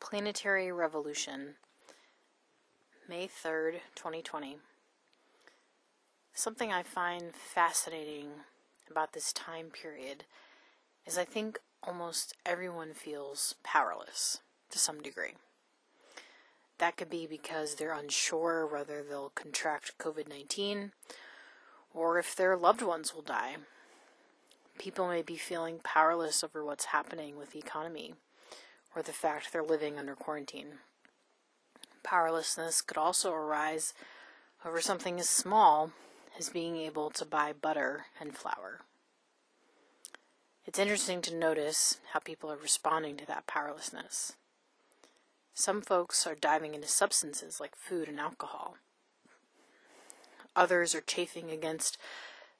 Planetary Revolution, May 3rd, 2020. Something I find fascinating about this time period is I think almost everyone feels powerless to some degree. That could be because they're unsure whether they'll contract COVID 19 or if their loved ones will die. People may be feeling powerless over what's happening with the economy or the fact they're living under quarantine. Powerlessness could also arise over something as small as being able to buy butter and flour. It's interesting to notice how people are responding to that powerlessness. Some folks are diving into substances like food and alcohol. Others are chafing against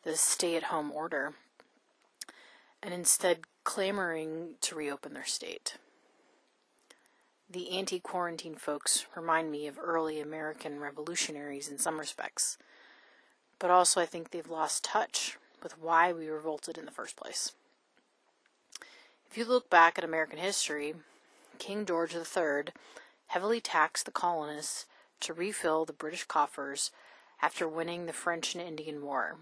the stay at home order and instead clamoring to reopen their state. The anti quarantine folks remind me of early American revolutionaries in some respects, but also I think they've lost touch with why we revolted in the first place. If you look back at American history, King George III heavily taxed the colonists to refill the British coffers after winning the French and Indian War.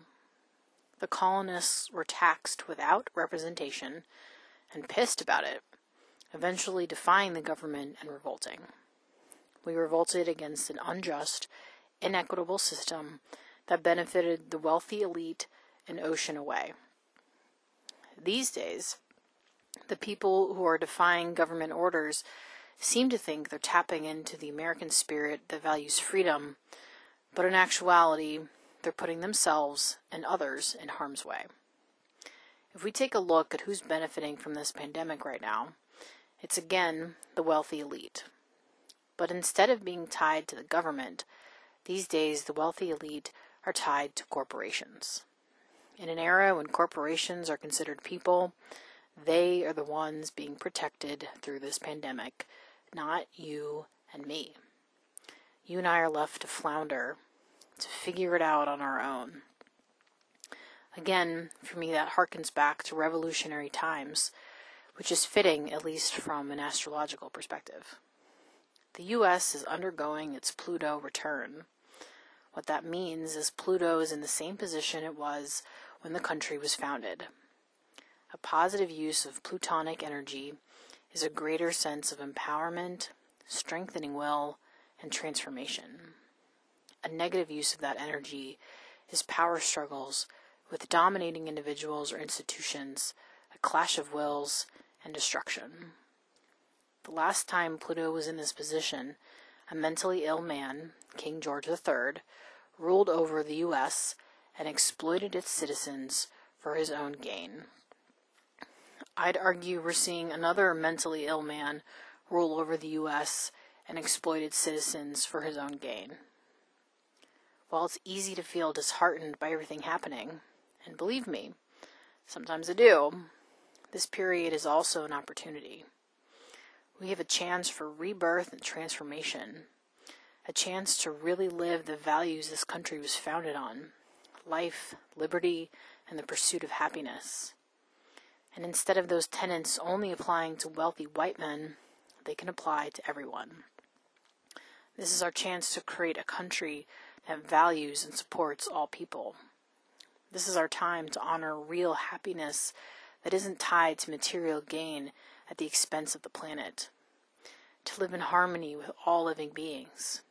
The colonists were taxed without representation and pissed about it eventually defying the government and revolting. We revolted against an unjust, inequitable system that benefited the wealthy elite an ocean away. These days, the people who are defying government orders seem to think they're tapping into the American spirit that values freedom, but in actuality, they're putting themselves and others in harm's way. If we take a look at who's benefiting from this pandemic right now, it's again the wealthy elite. But instead of being tied to the government, these days the wealthy elite are tied to corporations. In an era when corporations are considered people, they are the ones being protected through this pandemic, not you and me. You and I are left to flounder, to figure it out on our own. Again, for me, that harkens back to revolutionary times which is fitting, at least from an astrological perspective. The U.S. is undergoing its Pluto return. What that means is Pluto is in the same position it was when the country was founded. A positive use of plutonic energy is a greater sense of empowerment, strengthening will, and transformation. A negative use of that energy is power struggles with dominating individuals or institutions, a clash of wills, and destruction. The last time Pluto was in this position, a mentally ill man, King George III, ruled over the U.S. and exploited its citizens for his own gain. I'd argue we're seeing another mentally ill man rule over the U.S. and exploit its citizens for his own gain. While it's easy to feel disheartened by everything happening, and believe me, sometimes I do, this period is also an opportunity. We have a chance for rebirth and transformation, a chance to really live the values this country was founded on life, liberty, and the pursuit of happiness. And instead of those tenets only applying to wealthy white men, they can apply to everyone. This is our chance to create a country that values and supports all people. This is our time to honor real happiness that isn't tied to material gain at the expense of the planet, to live in harmony with all living beings.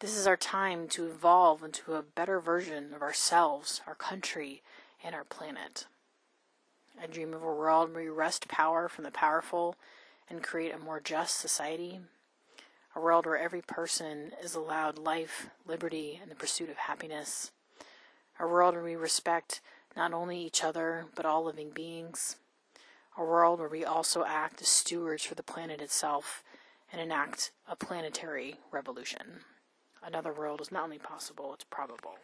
This is our time to evolve into a better version of ourselves, our country, and our planet. I dream of a world where we wrest power from the powerful and create a more just society. A world where every person is allowed life, liberty, and the pursuit of happiness. A world where we respect not only each other, but all living beings. A world where we also act as stewards for the planet itself and enact a planetary revolution. Another world is not only possible, it's probable.